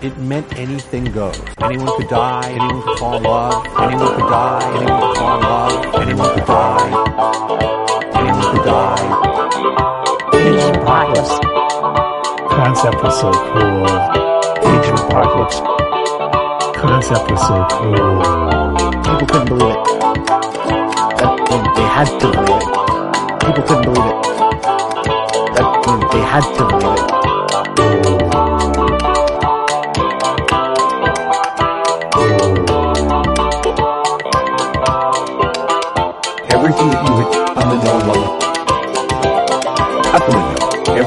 it meant anything goes. Anyone could die, anyone could fall in love, anyone could die, anyone could fall in love, anyone could die, anyone could die. Age of Apocalypse. Concept was so cool. Age of Apocalypse. Concept was so cool. People couldn't believe it. That meant they had to believe it. People couldn't believe it. That meant they had to believe it.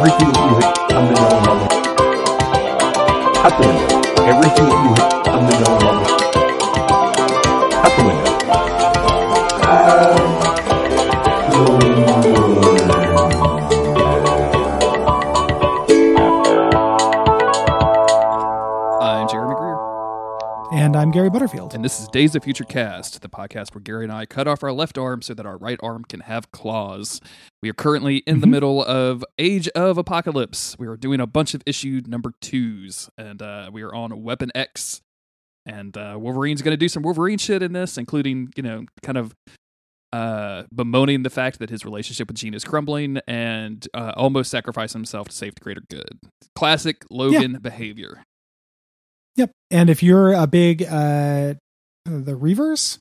Everything you hit on the level. Out the. Everything And I'm Gary Butterfield. and this is Days of Future Cast, the podcast where Gary and I cut off our left arm so that our right arm can have claws. We are currently in the Mhm. middle of Age of Apocalypse. We are doing a bunch of issue number twos, and uh, we are on Weapon X. And uh, Wolverine's going to do some Wolverine shit in this, including, you know, kind of uh, bemoaning the fact that his relationship with Jean is crumbling and uh, almost sacrificing himself to save the greater good. Classic Logan behavior. Yep. And if you're a big uh the Reavers,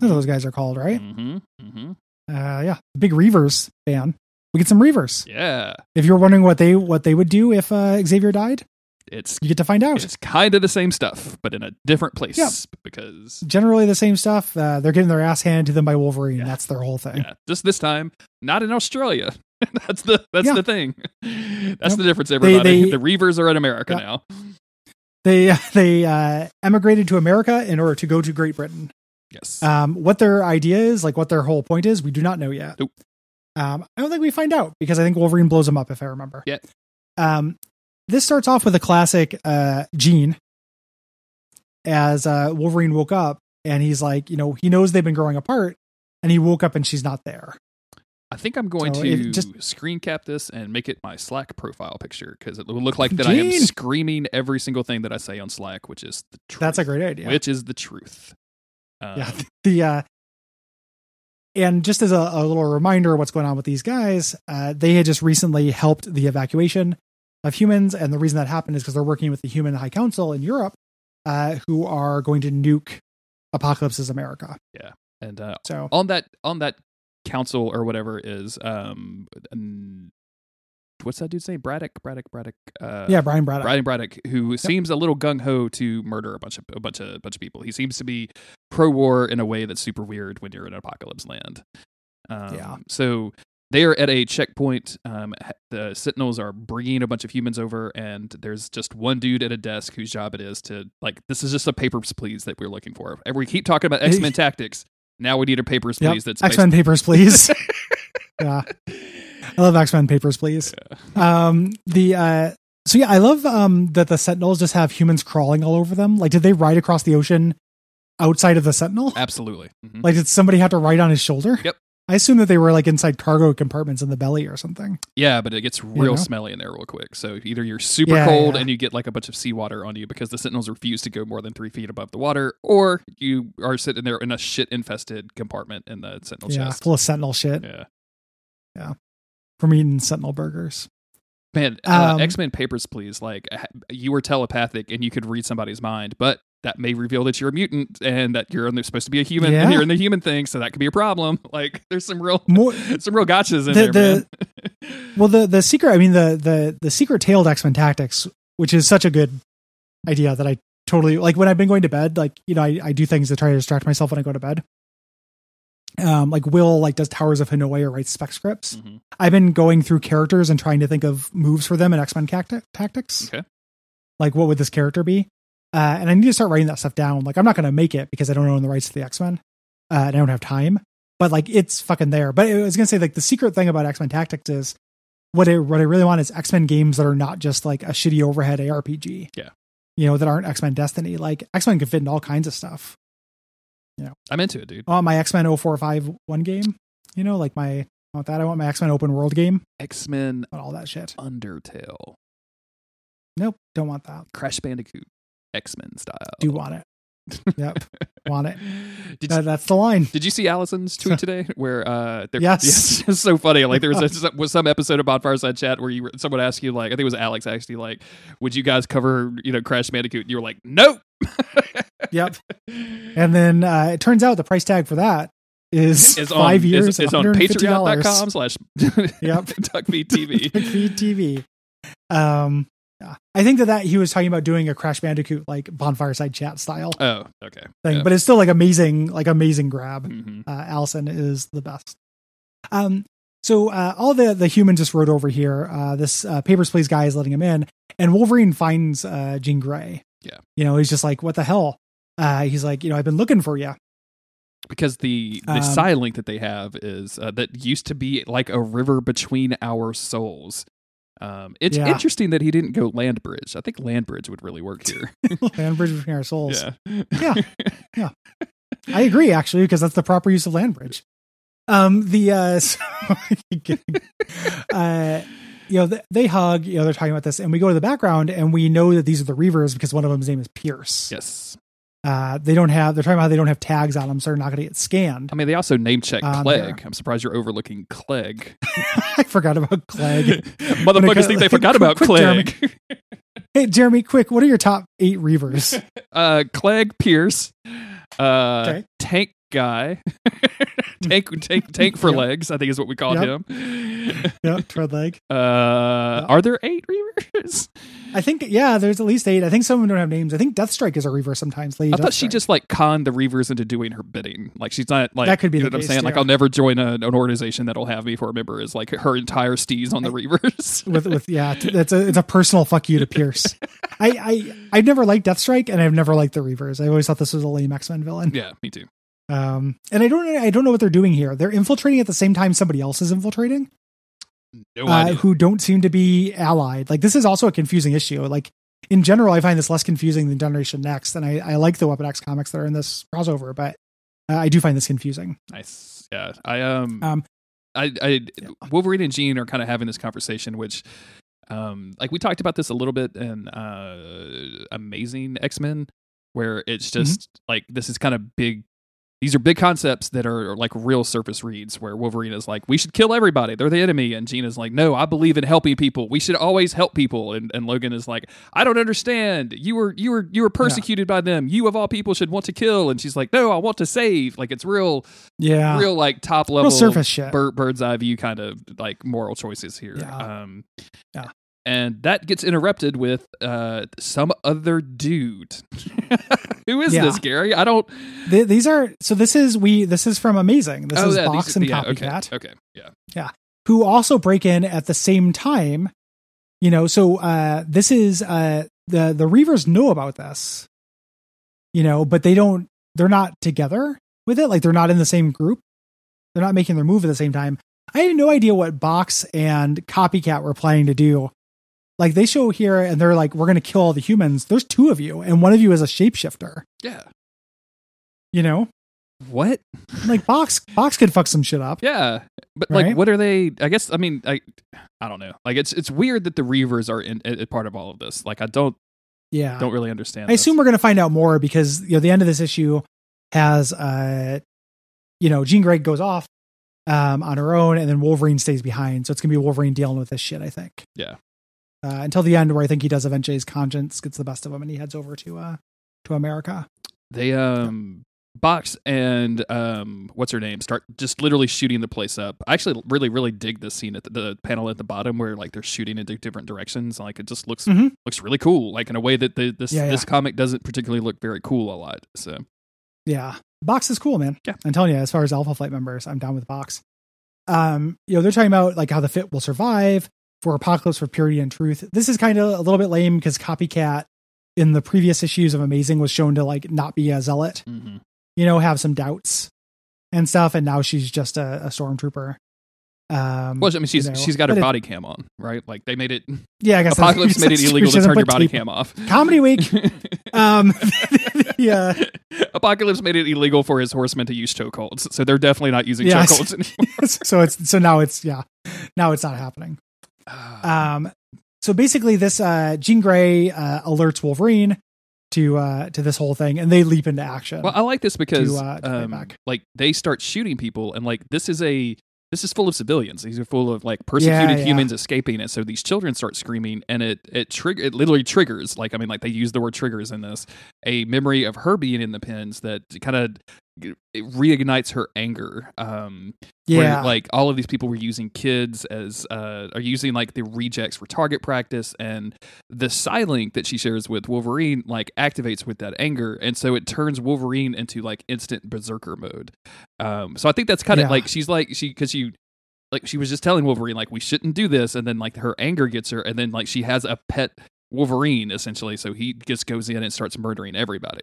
those guys are called, right? Mm-hmm. Mm-hmm. Uh yeah, big Reavers fan. We get some Reavers. Yeah. If you're wondering what they what they would do if uh, Xavier died, It's you get to find out. it's kind of the same stuff, but in a different place. Yeah. Because Generally the same stuff. Uh, they're getting their ass handed to them by Wolverine. Yeah. That's their whole thing. yeah, just this time, not in Australia. that's the that's Yeah. the thing. That's Yep. the difference, everybody. they- the Reavers are in America now. They they uh, emigrated to America in order to go to Great Britain. Yes. Um, what their idea is, like what their whole point is, we do not know yet. Nope. Um, I don't think we find out because I think Wolverine blows them up if I remember. Yeah. Um, this starts off with a classic uh, Jean as uh, Wolverine woke up and he's like, you know, he knows they've been growing apart and he woke up and she's not there. I think I'm going so to just- screen cap this and make it my Slack profile picture because it will look like that I am screaming every single thing that I say on Slack, which is the truth. That's a great idea. Which is the truth. Um, yeah. The uh, and just as a, a little reminder, of what's going on with these guys? Uh, they had just recently helped the evacuation of humans, and the reason that happened is because they're working with the Human High Council in Europe, uh, who are going to nuke Apocalypse's America. Yeah. And uh, So on that on that council or whatever is um what's that dude's name braddock braddock braddock uh yeah, Brian Braddock. Brian Braddock, who seems a little gung ho to murder a bunch of a bunch of bunch of people. He seems to be pro war in a way that's super weird when you're in apocalypse land. Um, Yeah. So they are at a checkpoint. Um, the Sentinels are bringing a bunch of humans over, and there's just one dude at a desk whose job it is to like. This is just a papers please that we're looking for. And we keep talking about X Men tactics. Now we need a papers Yep. please. That's X Men Papers, please. yeah, I love X Men Papers, please. Um, the uh, so yeah, I love um that the Sentinels just have humans crawling all over them. Like, did they ride across the ocean outside of the Sentinel? Absolutely. Mhm. Like, did somebody have to ride on his shoulder? Yep. I assume that they were like inside cargo compartments in the belly or something. Yeah, but it gets real know? smelly in there real quick. So either you're super Yeah, cold yeah. and you get like a bunch of seawater on you because the sentinels refuse to go more than three feet above the water, or you are sitting there in a shit infested compartment in the sentinel yeah, chest. full of Sentinel shit Yeah. Yeah, from eating Sentinel burgers. Man, uh, Um, X Men Papers, please. Like, you were telepathic and you could read somebody's mind, but that may reveal that you're a mutant and that you're supposed to be a human Yeah. and you're in the human thing, so that could be a problem. Like, there's some real, More, some real gotchas in The- there, man. well, the the secret. I mean, the the the secret tailed X Men tactics, which is such a good idea that I totally like. When I've been going to bed, like you know, I, I do things to try to distract myself when I go to bed. Um, like Will like does Towers of Hanoi or writes spec scripts. Mhm. I've been going through characters and trying to think of moves for them in X Men cacti- tactics. Okay. Like, what would this character be? Uh, and I need to start writing that stuff down. Like, I'm not going to make it because I don't own the rights to the X Men. Uh, and I don't have time. But like, it's fucking there. But I was going to say, like, the secret thing about X Men Tactics is what I what I really want is X Men games that are not just like a shitty overhead ARPG. Yeah. You know, that aren't X Men Destiny. Like X Men can fit in all kinds of stuff. Yeah. I'm into it, dude. Oh, my X Men 0451 game. You know, like my I want that. I want my X Men open world game. X Men all that shit. Undertale, Nope, don't want that. Crash Bandicoot. X Men style. Do you want it. Yep. want it. Did Uh, that's the line. did you see Allison's tweet today? Where uh, there, Yes. it's so funny. Like there was, a, was some episode about Fireside Chat where you were, someone asked you like I think it was Alex actually like, would you guys cover you know Crash Bandicoot? And you were like, nope. Yep. And then uh, it turns out the price tag for that is It's five on, years. It's, it's and on $150. Patreon.com slash Yep. TV. TV. Um, yeah. I think that, that he was talking about doing a Crash Bandicoot like bonfireside chat style Oh, okay. thing, Yeah. but it's still like amazing, like amazing grab. Mhm. Uh, Allison is the best. Um, so uh, all the the humans just rode over here. Uh, this uh, Papers Please guy is letting him in, and Wolverine finds uh, Jean Grey. Yeah. you know he's just like, what the hell? Uh, he's like, you know, I've been looking for you. because the the Um, psi-link that they have is uh, that used to be like a river between our souls. Um, it's Yeah. interesting that he didn't go land bridge. I think land bridge would really work here. Land bridge between our souls. yeah, Yeah. I agree, actually, because that's the proper use of land bridge. Um, the uh, so, uh, you know, th- they hug. You know, they're talking about this, and we go to the background, and we know that these are the Reavers because one of them's name is Pierce. yes. Uh, they don't have. They're talking about how they don't have tags on them, so they're not going to get scanned. I mean, they also name check Um, Clegg. I'm surprised you're overlooking Clegg. I forgot about Clegg. Motherfuckers think they forgot about Quick, Clegg. hey, Jeremy, quick! What are your top eight Reavers? uh, Clegg Pierce, uh, Okay. Tank Guy, Tank Tank Tank for Yep. legs. I think is what we called Yep. him. yeah, tread leg. Uh, are there eight Reavers? I think yeah, there's at least eight. I think some of them don't have names. I think Deathstrike is a Reaver sometimes. Lady I thought she just like conned the Reavers into doing her bidding. Like she's not like That could be you know what I'm saying. Like. I'll never join a, an organization that'll have me for a member. Is like her entire steez on the Reavers. with with yeah, that's a it's a personal fuck you to Pierce. I I I've never liked Deathstrike and I've never liked the Reavers. I always thought this was a lame X Men villain. yeah, me too. Um, and I don't I don't know what they're doing here. They're infiltrating at the same time somebody else is infiltrating, No uh, who don't seem to be allied. Like this is also a confusing issue. Like in general, I find this less confusing than Generation Next, and I I like the Weapon X comics that are in this crossover, but uh, I do find this confusing. Nice. Yeah. I um. Um, I I Wolverine and Jean are kind of having this conversation, which. Um, like we talked about this a little bit in uh, Amazing X Men, where it's Mm-hmm. just like this is kind of big. These are big concepts that are, like real surface reads. Where Wolverine is like, "We should kill everybody; they're the enemy," and is like, "No, I believe in helping people. We should always help people." And, and Logan is like, "I don't understand. You were you were you were persecuted by them. You of all people should want to kill." And she's like, "No, I want to save." Like it's real yeah, real like top level surface shit. bird, bird's eye view kind of like moral choices here Yeah. um Yeah. And that gets interrupted with uh some other dude who is Yeah. this gary i don't Th- these are so. This is we. This is from Amazing. This oh is yeah, Box these- and yeah, Copycat. okay okay yeah who also break in at the same time. You know, so uh this is uh the the Reavers know about this. You know, but they don't they're not together with it. Like they're not in the same group. They're not making their move at the same time. I had no idea what Box and Copycat were planning to do. Like they show here and they're like, we're gonna kill all the humans. There's two of you, and one of you is a shapeshifter. yeah You know? what Like Box Box could fuck some shit up. yeah but like Right? what are they i guess i mean i i don't know like it's it's weird that the reavers are in, in part of all of this like i don't Yeah. don't really understand I this. assume we're going to find out more because you know the end of this issue has uh you know Jean Grey goes off um on her own and then Wolverine stays behind. So it's going to be Wolverine dealing with this shit, I think. Yeah. Uh, until the end where I think he does eventually his conscience gets the best of him and he heads over to uh to America. they um box and um what's her name start just literally shooting the place up i actually really really dig this scene at the, the panel at the bottom where like they're shooting into different directions like it just looks Mhm. looks really cool like in a way that the, this Yeah, this comic doesn't particularly look very cool a lot so Yeah. Box is cool, man. Yeah. I'm telling you, as far as Alpha Flight members, I'm down with Box. Um, you know, they're talking about like how the fit will survive for Apocalypse for Purity and Truth. This is kind of a little bit lame because Copycat in the previous issues of Amazing was shown to like not be a zealot, mhm. you know, have some doubts and stuff, and now she's just a, a stormtrooper. Um, well i mean she's you know, she's got her but it- body cam on right like they made it yeah, I guess apocalypse made it illegal to turn your body tape- cam off Comedy week. Um, yeah, apocalypse made it illegal for his horsemen to use chokeholds so they're definitely not using Yes. chokeholds anymore so it's so now it's yeah, now it's not happening. Um, so basically, this uh, Jean Grey uh, alerts Wolverine to uh to this whole thing and they leap into action. Well, I like this because uh, to um, like they start shooting people, and like this is a this is full of civilians. These are full of like persecuted yeah. humans escaping, and so these children start screaming, and it it trigger it literally triggers. Like I mean, like they use the word triggers in this a memory of her being in the pens that kind of it reignites her anger. Um, where, yeah. like all of these people were using kids as uh are using like the rejects for target practice and the link that she shares with wolverine like activates with that anger and so it turns wolverine into like instant berserker mode um so i think that's kind of Yeah. like she's like she because she like she was just telling wolverine like we shouldn't do this and then like her anger gets her and then like she has a pet wolverine essentially so he just goes in and starts murdering everybody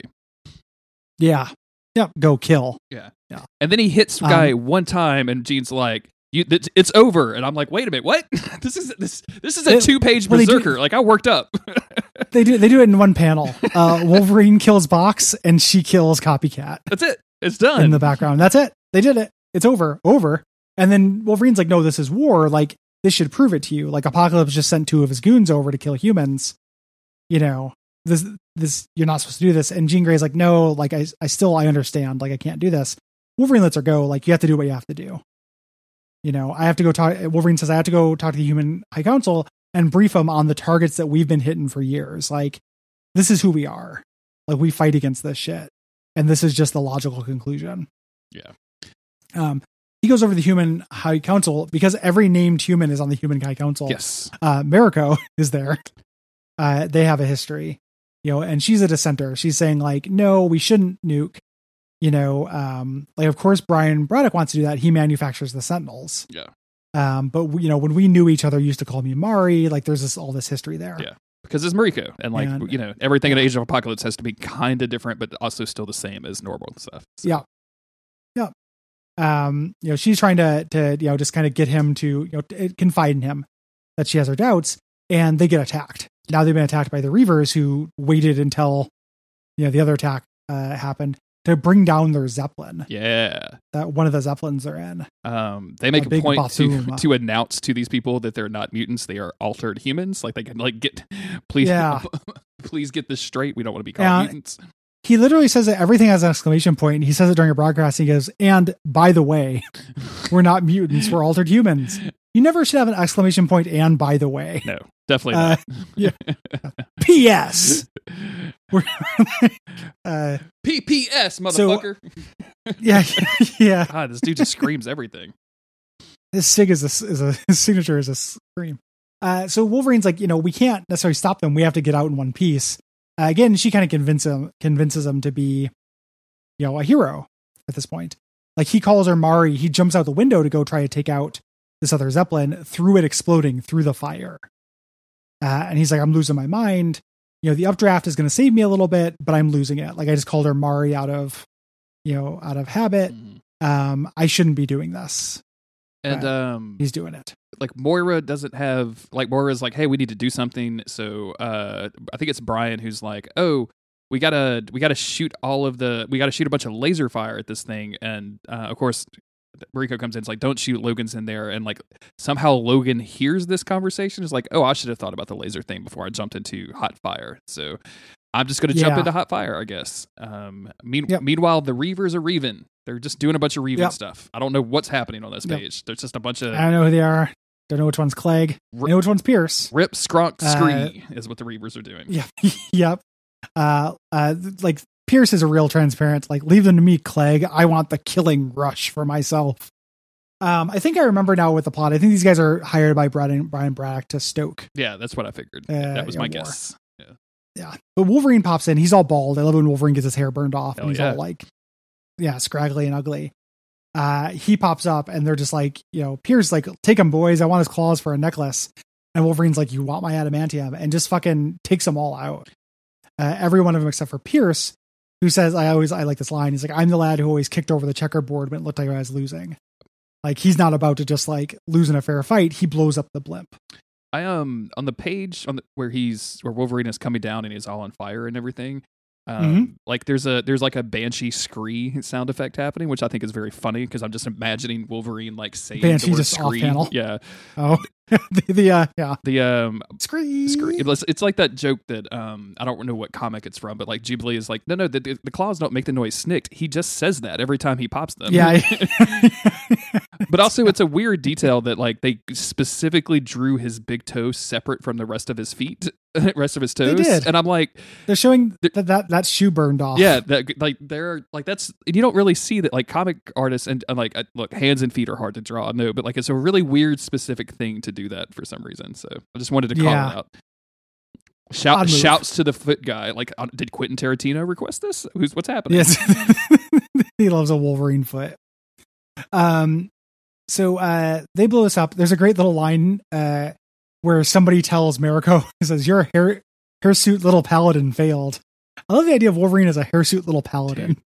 yeah. Yep. Go kill. Yeah. Yeah. And then he hits Um, guy one time, and Jean's like, you, it's, "It's over." And I'm like, "Wait a minute, what? this is this this is a two page well, they do- berserker. Like I worked up." They do they do it in one panel. Uh Wolverine kills Box and she kills Copycat That's it. It's done. in the background. That's it. They did it. It's over. Over. And then Wolverine's like, no, this is war. Like, this should prove it to you. Like Apocalypse just sent two of his goons over to kill humans. You know, this this you're not supposed to do this. And Jean Grey's like, no, like I I still I understand. Like I can't do this. Wolverine lets her go. Like you have to do what you have to do. You know, I have to go talk. Wolverine says I have to go talk to the Human High Council and brief them on the targets that we've been hitting for years. Like this is who we are. Like we fight against this shit, and this is just the logical conclusion. Yeah. Um, he goes over to the Human High Council because every named human is on the Human High Council yes. uh, Mariko is there. Uh, they have a history, you know, and she's a dissenter. She's saying like, no, we shouldn't nuke. You know, um, like of course Brian Braddock wants to do that. He manufactures the Sentinels. Yeah. Um, but we- you know, when we knew each other, used to call me Mari. Like, there's this all this history there. Yeah. Because it's Mariko, and like And- you know, everything in Age of Apocalypse has to be kind of different, but also still the same as normal and stuff. So- Yeah. Yeah. Um, you know, she's trying to to you know just kind of get him to you know confide in him that she has her doubts, and they get attacked. Now they've been attacked by the Reavers, who waited until you know the other attack uh, happened to bring down their zeppelin. Yeah. That one of the zeppelins they're in. Um, they make A a, point to to announce to these people that they're not mutants; they are altered humans. Like they can like get please, Yeah. please get this straight. We don't want to be called Yeah. mutants. He literally says that everything has an exclamation point. And he says it during a broadcast. He goes, "And by the way, we're not mutants; we're altered humans." You never should have an exclamation point. And by the way, No, definitely Uh, not. P.S. We're, uh, PPS, So- motherfucker. yeah, yeah. God, this dude just screams everything. His sig is a, is a his signature is a scream. Uh, so Wolverine's like, you know, we can't necessarily stop them. We have to get out in one piece. Uh, again, she kind of convinces him convinces him to be, you know, a hero at this point. Like he calls her Mari. He jumps out the window to go try to take out this other zeppelin through it exploding through the fire. Uh, and he's like, I'm losing my mind. You know, the updraft is going to save me a little bit, but I'm losing it. Like I just called her Mari out of, you know, out of habit. Mhm. Um, I shouldn't be doing this. And um, He's doing it. like Moira doesn't have like Moira's like, hey, we need to do something. So uh, I think it's Brian who's like, oh, we gotta we gotta shoot all of the we gotta shoot a bunch of laser fire at this thing. And uh, of course, Rico comes in. It's like, don't shoot. Logan's in there, and like somehow Logan hears this conversation. Is like, oh, I should have thought about the laser thing before I jumped into hot fire. So. I'm just gonna jump into hot fire, I guess. Um, mean- Yep. Meanwhile, the Reavers are reaving. They're just doing a bunch of reaving Yep. stuff. I don't know what's happening on this Yep. page. There's just a bunch of I don't know who they are. Don't know which one's Clegg. I know which one's Pierce. Rip, skronk, Uh, is what the Reavers are doing. Yeah. yep. Uh, uh, like Pierce is a real transparent. Like, leave them to me, Clegg. I want the killing rush for myself. Um, I think I remember now with the plot. I think these guys are hired by Brian Brian Braddock to stoke. Yeah, that's what I figured. Uh, that was yeah, my war. guess. Yeah. yeah. But Wolverine pops in. He's all bald. I love when Wolverine gets his hair burned off and he's yeah. all like, yeah, scraggly and ugly. Uh, he pops up and they're just like, you know, Pierce like, take him, boys. I want his claws for a necklace. And Wolverine's like, you want my adamantium? And just fucking takes them all out. Uh, every one of them except for Pierce, who says, I always, I like this line. He's like, I'm the lad who always kicked over the checkerboard when it looked like I was losing. Like, he's not about to just like lose in a fair fight. He blows up the blimp. I um on the page on the where he's where Wolverine is coming down and he's all on fire and everything. Um, Mm-hmm. like there's a there's like a banshee scree sound effect happening, which I think is very funny because I'm just imagining Wolverine like saying Banshee the word just off scree. panel. Yeah, Oh, the, the uh, yeah, The um, scream. screen. It's, it's like that joke that um, I don't know what comic it's from, but like Jubilee is like, no, no, the, the, the claws don't make the noise snicked. He just says that every time he pops them. Yeah, but also it's a weird detail that like they specifically drew his big toe separate from the rest of his feet, rest of his toes, did. and I'm like, they're showing that, that that shoe burned off. yeah, that like they're like that's you don't really see that like comic artists and, and like uh, look, hands and feet are hard to draw, no, but like it's a really weird specific thing to do that for some reason. So I just wanted to call Yeah. it out. Shout, shouts to the foot guy. Like, uh, did Quentin Tarantino request this? Who's what's happening? Yes. he loves a Wolverine foot. Um so uh they blow us up. There's a great little line uh where somebody tells Mariko says, Your hair hirsute little paladin failed. I love the idea of Wolverine as a hirsute little paladin.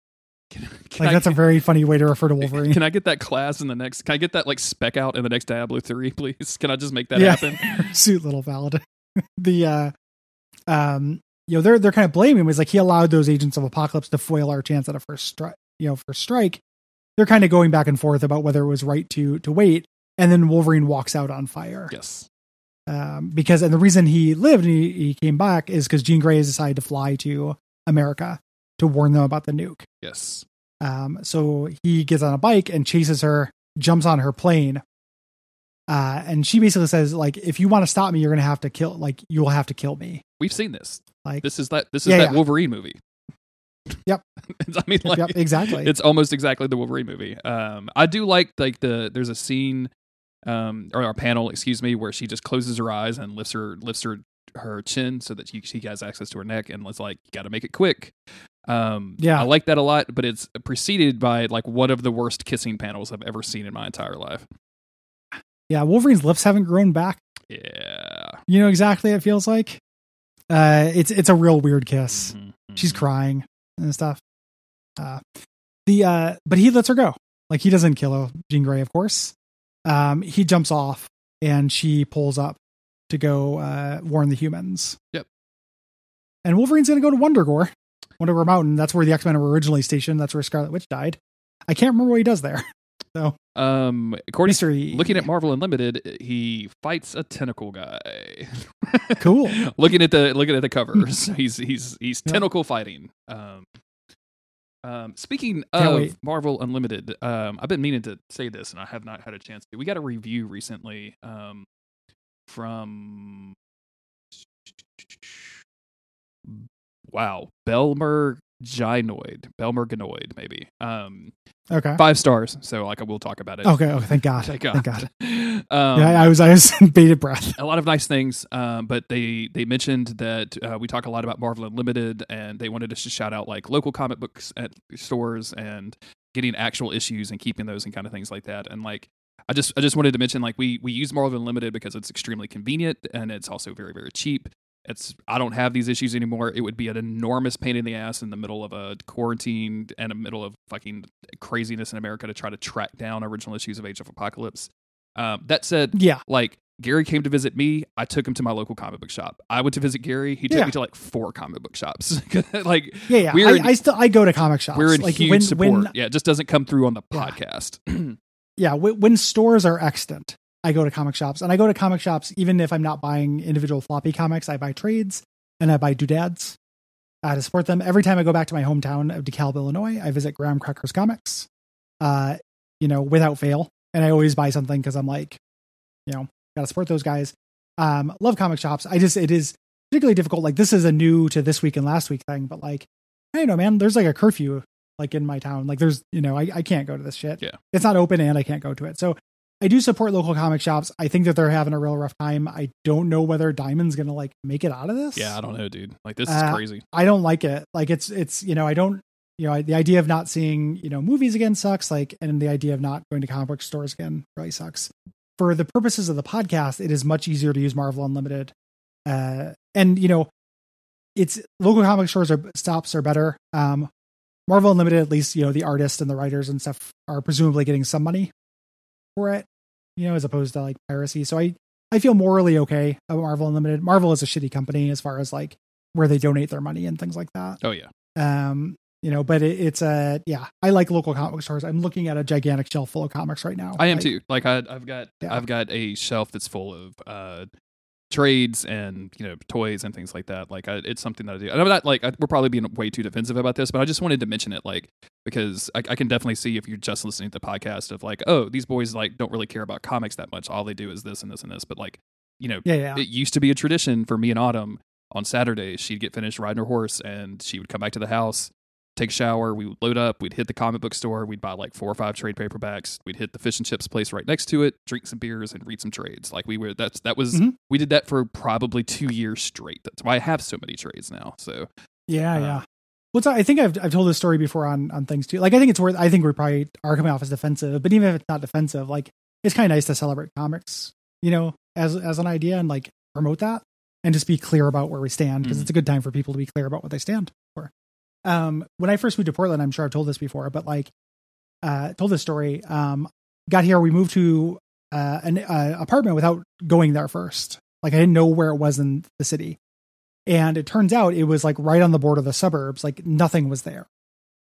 Can, can Like I, that's a very funny way to refer to Wolverine. Can I get that class in the next? Can I get that like spec out in the next Diablo three, please? Can I just make that Yeah. happen? suit little paladin. the uh um you know they're they're kind of blaming him. It's like he allowed those agents of apocalypse to foil our chance at a first strike you know first strike. They're kind of going back and forth about whether it was right to to wait, and then Wolverine walks out on fire. Yes. Um because and the reason he lived and he, he came back is because Jean Grey has decided to fly to America to warn them about the nuke. Yes. Um, so he gets on a bike and chases her, jumps on her plane. Uh, and she basically says, like, if you want to stop me, you're gonna have to kill, like, you will have to kill me. We've seen this. Like, This is that. This is Yeah, that yeah. Wolverine movie. Yep. I mean, like, yep, exactly. it's almost exactly the Wolverine movie. Um, I do like like the there's a scene, um, or a panel, excuse me, where she just closes her eyes and lifts her lifts her her chin so that she, she has access to her neck and was like, you got to make it quick. Um, Yeah. I like that a lot, but it's preceded by like one of the worst kissing panels I've ever seen in my entire life. yeah, Wolverine's lips haven't grown back. Yeah, You know exactly what it feels like. Uh, it's it's a real weird kiss. Mhm, She's crying and stuff. Uh, the uh, but he lets her go. Like he doesn't kill Jean Grey, of course. Um, he jumps off and she pulls up to go uh, warn the humans. Yep. And Wolverine's gonna go to Wundagore, Wundagore Mountain. That's where the X Men were originally stationed. That's where Scarlet Witch died. I can't remember what he does there. So Um, according mystery. looking at Marvel Unlimited, he fights a tentacle guy. Cool. looking at the looking at the covers, he's he's he's tentacle fighting. Um, um, speaking Can't of wait. Marvel Unlimited, um, I've been meaning to say this, and I have not had a chance to. We got a review recently um, from wow, Belmer Gynoid, Belmer Ganoid, maybe. Um, Okay. five stars. So like, we'll talk about it. Okay. Oh, thank God. Thank God. Thank God. um, yeah, I was I was in bated breath. a lot of nice things, um, but they they mentioned that uh, we talk a lot about Marvel Unlimited, and they wanted us to shout out like local comic books at stores and getting actual issues and keeping those and kind of things like that. And like, I just I just wanted to mention like we we use Marvel Unlimited because it's extremely convenient and it's also very very cheap. It's I don't have these issues anymore. It would be an enormous pain in the ass in the middle of a quarantine and a middle of fucking craziness in America to try to track down original issues of Age of Apocalypse. Um, that said, Yeah. like Gary came to visit me, I took him to my local comic book shop. I went to visit Gary, he took Yeah. me to like four comic book shops. like Yeah, yeah. I, in- I still I go to comic shops. we're in like huge when support. when yeah, it just doesn't come through on the podcast. yeah when, when stores are extant, I go to comic shops, and I go to comic shops even if I'm not buying individual floppy comics. I buy trades and I buy doodads uh, to support them. Every time I go back to my hometown of DeKalb, Illinois, I visit Graham Cracker's Comics. Uh, you know, without fail, and I always buy something because I'm like, you know, gotta support those guys. Um, love comic shops. I just it is particularly difficult. Like this is a new to this week and last week thing, but like I don't know, man. There's like a curfew like in my town. Like there's you know I I can't go to this shit. Yeah. it's not open and I can't go to it. So I do support local comic shops. I think that they're having a real rough time. I don't know whether Diamond's gonna like make it out of this. yeah, I don't know, dude. Like this is Uh, crazy. I don't like it. Like it's it's you know I don't you know I, the idea of not seeing you know movies again sucks. Like and the idea of not going to comic book stores again really sucks. For the purposes of the podcast, it is much easier to use Marvel Unlimited, uh, and you know it's local comic stores are stops are better. Um, Marvel Unlimited, at least you know the artists and the writers and stuff are presumably getting some money for it, you know, as opposed to like piracy. So I I feel morally okay about Marvel Unlimited. Marvel is a shitty company as far as like where they donate their money and things like that. Oh yeah. Um, you know, but it, it's a yeah. I like local comic stores. I'm looking at a gigantic shelf full of comics right now. I am Like, too. Like I, I've got Yeah. I've got a shelf that's full of uh, trades and you know toys and things like that. Like I, it's something that I do. And I'm not like I, we're probably being way too defensive about this, but I just wanted to mention it, like because I, I can definitely see if you're just listening to the podcast of like, oh, these boys like don't really care about comics that much. All they do is this and this and this. But like, you know, Yeah, yeah. it used to be a tradition for me and Autumn on Saturdays. She'd get finished riding her horse and she would come back to the house, take a shower. We would load up. We'd hit the comic book store. We'd buy like four or five trade paperbacks. We'd hit the fish and chips place right next to it, drink some beers, and read some trades. Like we were. That's that was. Mhm. We did that for probably two years straight. That's why I have so many trades now. So Yeah, Uh, yeah. Well, it's, I think I've I've told this story before on on things too. Like I think it's worth. I think we probably are coming off as defensive, but even if it's not defensive, like it's kind of nice to celebrate comics, you know, as as an idea and like promote that and just be clear about where we stand because Mhm. it's a good time for people to be clear about what they stand. Um, when I first moved to Portland, I'm sure I've told this before, but like, uh, told this story. Um, got here, we moved to uh, an uh, apartment without going there first. Like I didn't know where it was in the city. And it turns out it was like right on the border of the suburbs, like nothing was there.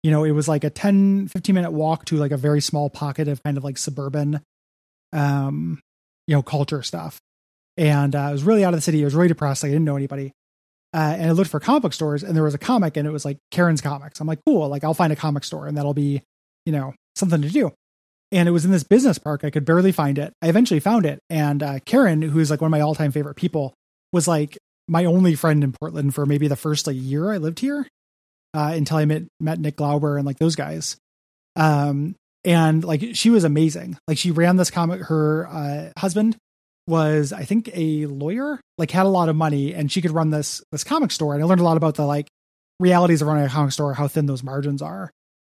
You know, it was like a 10, 15 minute walk to like a very small pocket of kind of like suburban, um, you know, culture stuff. And uh, I was really out of the city. I was really depressed. Like, I didn't know anybody. Uh, and I looked for comic book stores and there was a comic and it was like Karen's Comics. I'm like, cool. Like I'll find a comic store and that'll be, you know, something to do. And it was in this business park. I could barely find it. I eventually found it. And uh, Karen, who's like one of my all time favorite people, was like my only friend in Portland for maybe the first like year I lived here, uh, until I met met Nick Glauber and like those guys. Um, and like she was amazing. Like she ran this comic. Her uh, husband was, I think, a lawyer. Like had a lot of money, and she could run this this comic store. And I learned a lot about the like realities of running a comic store, how thin those margins are.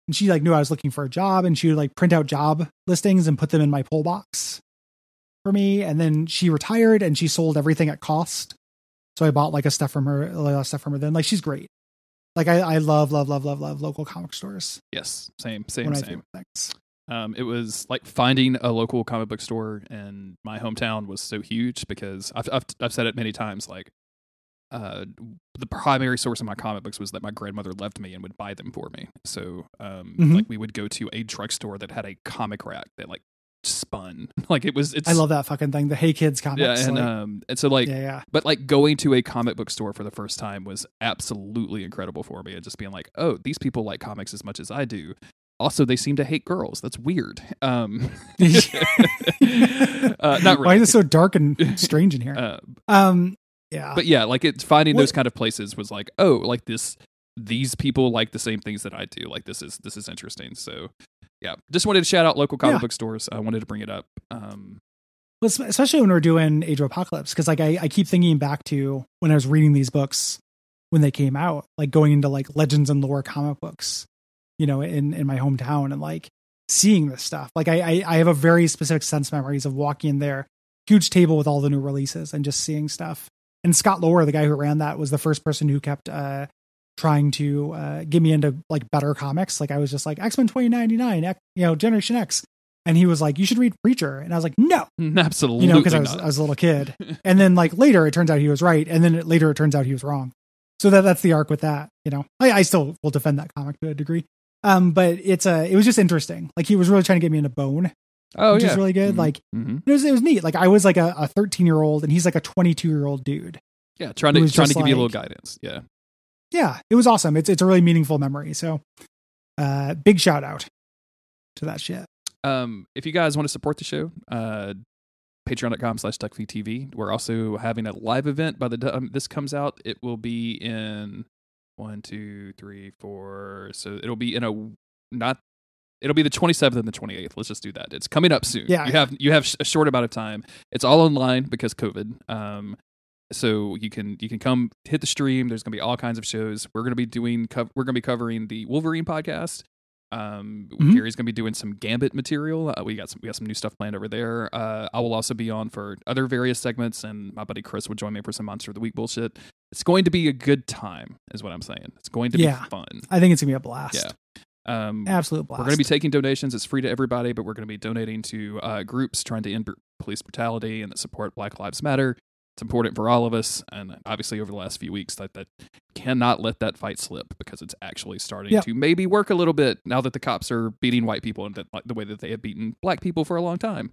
And she like knew I was looking for a job, and she would like print out job listings and put them in my pull box for me. And then she retired, and she sold everything at cost. So I bought like a stuff from her, a lot of stuff from her. Then like she's great. Like I, I love, love, love, love, love local comic stores. yes, same, same, One of my same. things. Um, it was like finding a local comic book store in my hometown was so huge because I've I've, I've said it many times. Like, uh, the primary source of my comic books was that my grandmother loved me and would buy them for me. So, um, Mhm. like we would go to a drugstore that had a comic rack that like spun. Like it was. It's I love that fucking thing. The Hey Kids comics. yeah, and like, um, and so like yeah, yeah. but like going to a comic book store for the first time was absolutely incredible for me and just being like oh these people like comics as much as i do also they seem to hate girls. That's weird. Um uh, not Why is it so dark and strange in here? uh, um, yeah. but yeah like it's finding What- those kind of places was like oh like this these people like the same things that i do. Like this is this is interesting. So yeah. Just wanted to shout out local comic Yeah. book stores. I wanted to bring it up. Um Well, especially when we're doing Age of Apocalypse, because like I, I keep thinking back to when I was reading these books when they came out, like going into like legends and lore comic books, you know, in in my hometown and like seeing this stuff. Like I I, I have a very specific sense memories of walking in there, huge table with all the new releases and just seeing stuff. And Scott Lower, the guy who ran that, was the first person who kept uh trying to uh get me into like better comics. Like I was just like X Men twenty ninety nine, you know, Generation X. And he was like, "You should read Preacher," and I was like, "No, absolutely you know, because I was. I was a little kid. And then like later, it turns out he was right, and then later it turns out he was wrong. So that that's the arc with that. You know, I, I still will defend that comic to a degree. Um, but it's uh it was just interesting. Like he was really trying to get me into Bone, oh which yeah is really good. Mhm. Like Mhm. it was it was neat. Like I was like a 13 year old, and he's like a 22 year old dude. yeah trying to trying to give you a little guidance yeah Yeah, it was awesome. It's it's a really meaningful memory. So, uh, big shout out to that shit. um, if you guys want to support the show, uh, patreon.com slash duckfeedtv. We're also having a live event by the time this comes out. It will be in one, two, three, four. So it'll be in a not. It'll be the 27th and the 28th. Let's just do that. It's coming up soon. Yeah. you have you have a short amount of time. It's all online because COVID. Um, so you can you can come hit the stream. There's going to be all kinds of shows. We're to be doing co- we're going to be covering the Wolverine podcast. Um, Mhm. Gary's going to be doing some Gambit material. Uh, we got some we got some new stuff planned over there. Uh, I will also be on for other various segments, and my buddy Chris will join me for some Monster of the Week bullshit. It's going to be a good time, is what I'm saying. It's going to Yeah. be fun. I think it's gonna be a blast. Yeah. Um, Absolute blast. we're going to be taking donations. It's free to everybody, but we're going to be donating to uh, groups trying to end police brutality and that support Black Lives Matter. It's important for all of us, and obviously over the last few weeks, that that cannot let that fight slip because it's actually starting Yep. to maybe work a little bit now that the cops are beating white people and that, like, the way that they have beaten black people for a long time.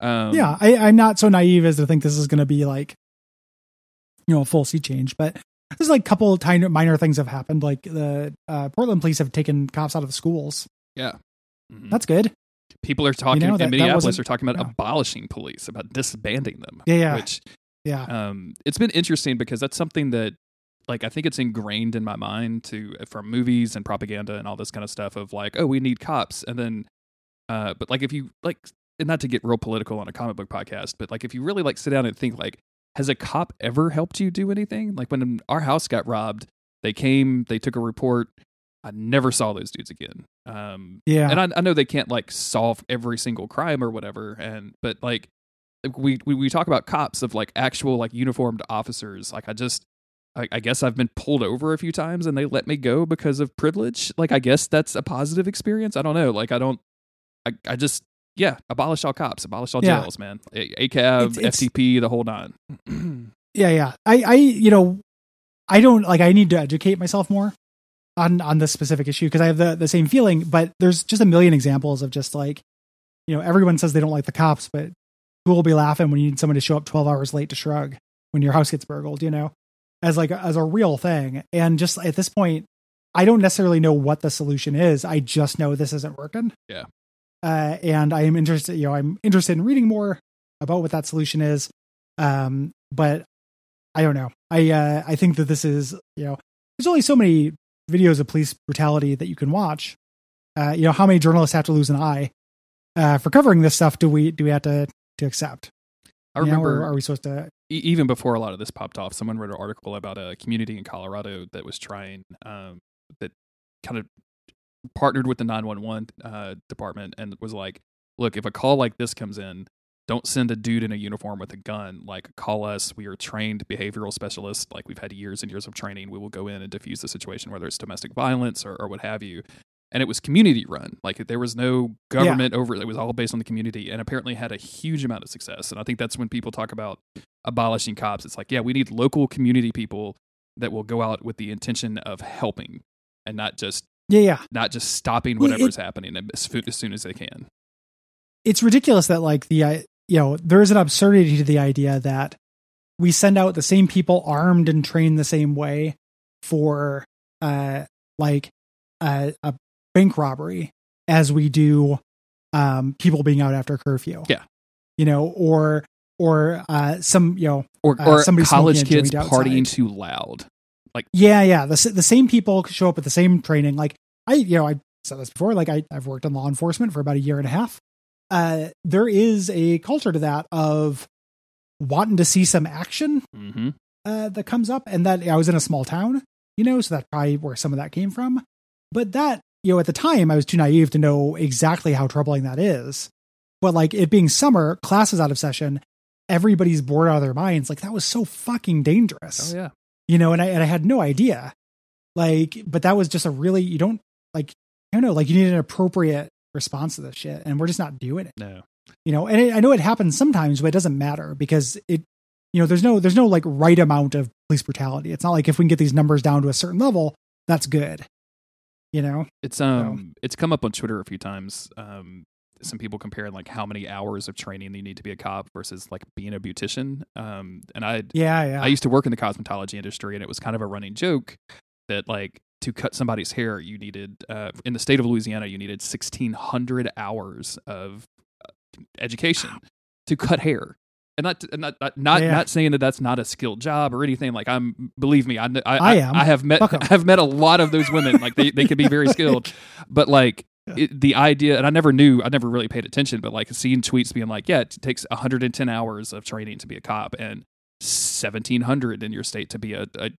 Um, yeah, I, I'm not so naive as to think this is going to be like, you know, a full sea change. But there's like a couple tiny minor things have happened. Like the uh, Portland police have taken cops out of the schools. yeah. Mhm. That's good. People are talking know, that- in Minneapolis are talking about yeah. abolishing police, about disbanding them. Yeah, yeah. Which Yeah, um, it's been interesting because that's something that like I think it's ingrained in my mind to from movies and propaganda and all this kind of stuff of like, oh, we need cops, and then, uh, but like if you like, and not to get real political on a comic book podcast, but like if you really like sit down and think like, has a cop ever helped you do anything? Like when our house got robbed, they came, they took a report. I never saw those dudes again. Um, yeah. and I, I know they can't like solve every single crime or whatever and but like we, we we talk about cops of like actual like uniformed officers like i just I, I guess i've been pulled over a few times and they let me go because of privilege like i guess that's a positive experience i don't know like i don't i, I just yeah abolish all cops abolish all Yeah. jails man A- acab It's- it's- ftp the whole nine yeah, yeah. I, I, you know, I don't like. I need to educate myself more on on this specific issue because I have the the same feeling. But there's just a million examples of just like, you know, everyone says they don't like the cops, but who will be laughing when you need someone to show up 12 hours late to shrug when your house gets burgled? You know, as like as a real thing. And just at this point, I don't necessarily know what the solution is. I just know this isn't working. Yeah. Uh, and I am interested. You know, I'm interested in reading more about what that solution is. Um, but I don't know. I uh, I think that this is you know there's only so many videos of police brutality that you can watch. Uh, you know how many journalists have to lose an eye uh, for covering this stuff? Do we do we have to to accept? i remember or are we supposed to? even before a lot of this popped off, someone wrote an article about a community in Colorado that was trying um, that kind of partnered with the 911 uh, department and was like, look, if a call like this comes in, don't send a dude in a uniform with a gun. Like, call us. We are trained behavioral specialists. Like, we've had years and years of training. We will go in and diffuse the situation, whether it's domestic violence or, or what have you. And it was community run. Like, there was no government over it. It was all based on the community and apparently had a huge amount of success. And I think that's when people talk about abolishing cops. It's like, yeah, we need local community people that will go out with the intention of helping and not just Yeah, yeah. not just stopping Well, it- whatever's happening as, as soon as they can. It's ridiculous that like the uh, you know there is an absurdity to the idea that we send out the same people armed and trained the same way for uh like uh, a bank robbery as we do um people being out after curfew. Yeah. You know, or or uh some you know Or, Uh, or somebody college kids partying too loud. Like yeah, yeah. The the same people show up at the same training. Like I, you know, I said this before. Like I, I've worked in law enforcement for about a year and a half. Uh, there is a culture to that of wanting to see some action Mm-hmm. uh, that comes up, and that I was in a small town, you know, so that's probably where some of that came from. But that, you know, at the time, I was too naive to know exactly how troubling that is. But like it being summer, classes out of session, everybody's bored out of their minds. Like that was so fucking dangerous Oh yeah. you know, and I and I had no idea. Like, but that was just a really you don't like I don't know, like you need an appropriate response to this shit, and we're just not doing it. No. You know, and it, I know it happens sometimes, but it doesn't matter because it, you know, there's no there's no like right amount of police brutality. It's not like if we can get these numbers down to a certain level, that's good. You know, It's um it's come up on Twitter a few times. Um some people comparing like how many hours of training you need to be a cop versus like being a beautician. Um and I yeah, yeah, I used to work in the cosmetology industry, and it was kind of a running joke that like to cut somebody's hair, you needed uh, in the state of Louisiana, you needed sixteen hundred hours of uh, education to cut hair. And not, and not, not, not, Yeah. not saying that that's not a skilled job or anything. Like I'm, believe me, I, I, I I, am. I have met, I have met a lot of those women. Like they, they can be very skilled, but like it, the idea, and I never knew, I never really paid attention, but like seeing tweets being like, yeah, it takes 110 hours of training to be a cop and 1700 in your state to be a, a,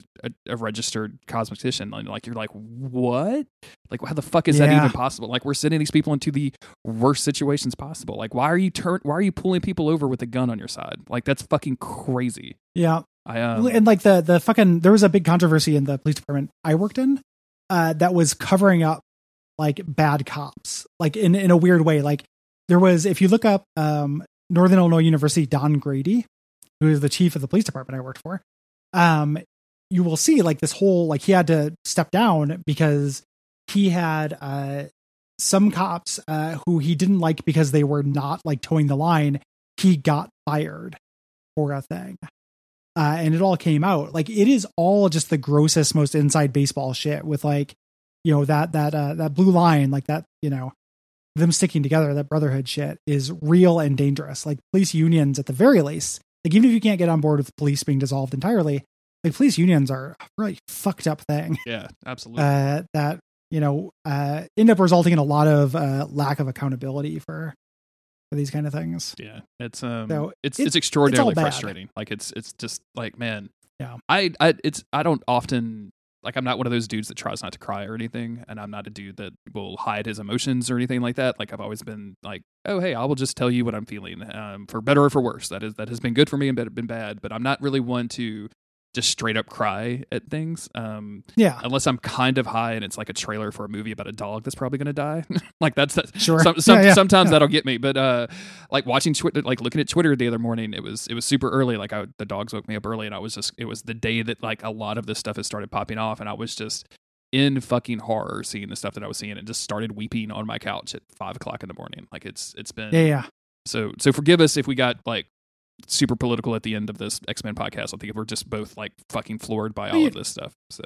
a, registered cosmetician. And like, you're like, what? Like, how the fuck is that even possible? Like, we're sending these people into the worst situations possible. Like, why are you turn, why are you pulling people over with a gun on your side? Like, that's fucking crazy. yeah. I, um, and like the the fucking there was a big controversy in the police department I worked in uh that was covering up like bad cops like in in a weird way like there was if you look up um Northern Illinois University Don Grady who is the chief of the police department I worked for, um, you will see like this whole like he had to step down because he had uh some cops uh who he didn't like because they were not like towing the line. He got fired for a thing. Uh, and it all came out like it is all just the grossest, most inside baseball shit with like, you know that that uh, that blue line, like that, you know, them sticking together, that brotherhood shit is real and dangerous. Like police unions, at the very least, like even if you can't get on board with police being dissolved entirely, like police unions are a really fucked up thing. Yeah, absolutely. Uh, that you know uh, end up resulting in a lot of uh, lack of accountability for for these kind of things. yeah, it's um, So, it's it- it's extraordinarily bad. frustrating. Like it's it's just like man, Yeah. I I it's I don't often like I'm not one of those dudes that tries not to cry or anything, and I'm not a dude that will hide his emotions or anything like that. Like I've always been like, oh hey, I will just tell you what I'm feeling, um, for better or for worse. That is that has been good for me and been been bad, but I'm not really one to just straight up cry at things. Um, Yeah, unless I'm kind of high and it's like a trailer for a movie about a dog that's probably going to die. like that's that. Sure. Some, some, Yeah, yeah, sometimes yeah. that'll get me, but uh, like watching Twitter, like looking at Twitter the other morning, it was it was super early. Like I, the dogs woke me up early, and I was just it was the day that like a lot of this stuff has started popping off, and I was just in fucking horror seeing the stuff that I was seeing, and just started weeping on my couch at five o'clock in the morning. Like it's it's been yeah, yeah. so so forgive us if we got like super political at the end of this X Men podcast. I think we're just both like fucking floored by all of this stuff. So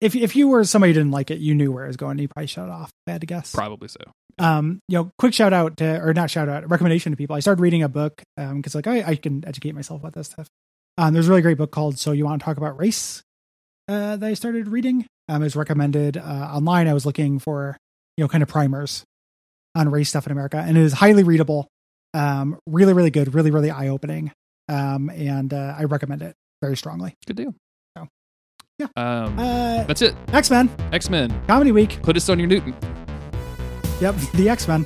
If if you were somebody who didn't like it, you knew where it was going. You probably shut it off. I had to guess. probably so. um you know quick shout out to or not shout out recommendation to people i started reading a book um because like I, I can educate myself about this stuff um there's a really great book called so you want to talk about race uh that i started reading um it was recommended uh online i was looking for you know kind of primers on race stuff in america and it is highly readable um really really good really really eye-opening um and uh i recommend it very strongly Good deal. So, yeah. Um, uh that's it. x-men X Men. comedy week Put us on your Newton. yep the x-men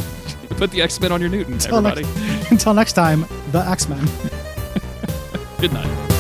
Put the X Men on your Newton, Until next- everybody. until next time the x-men Good night.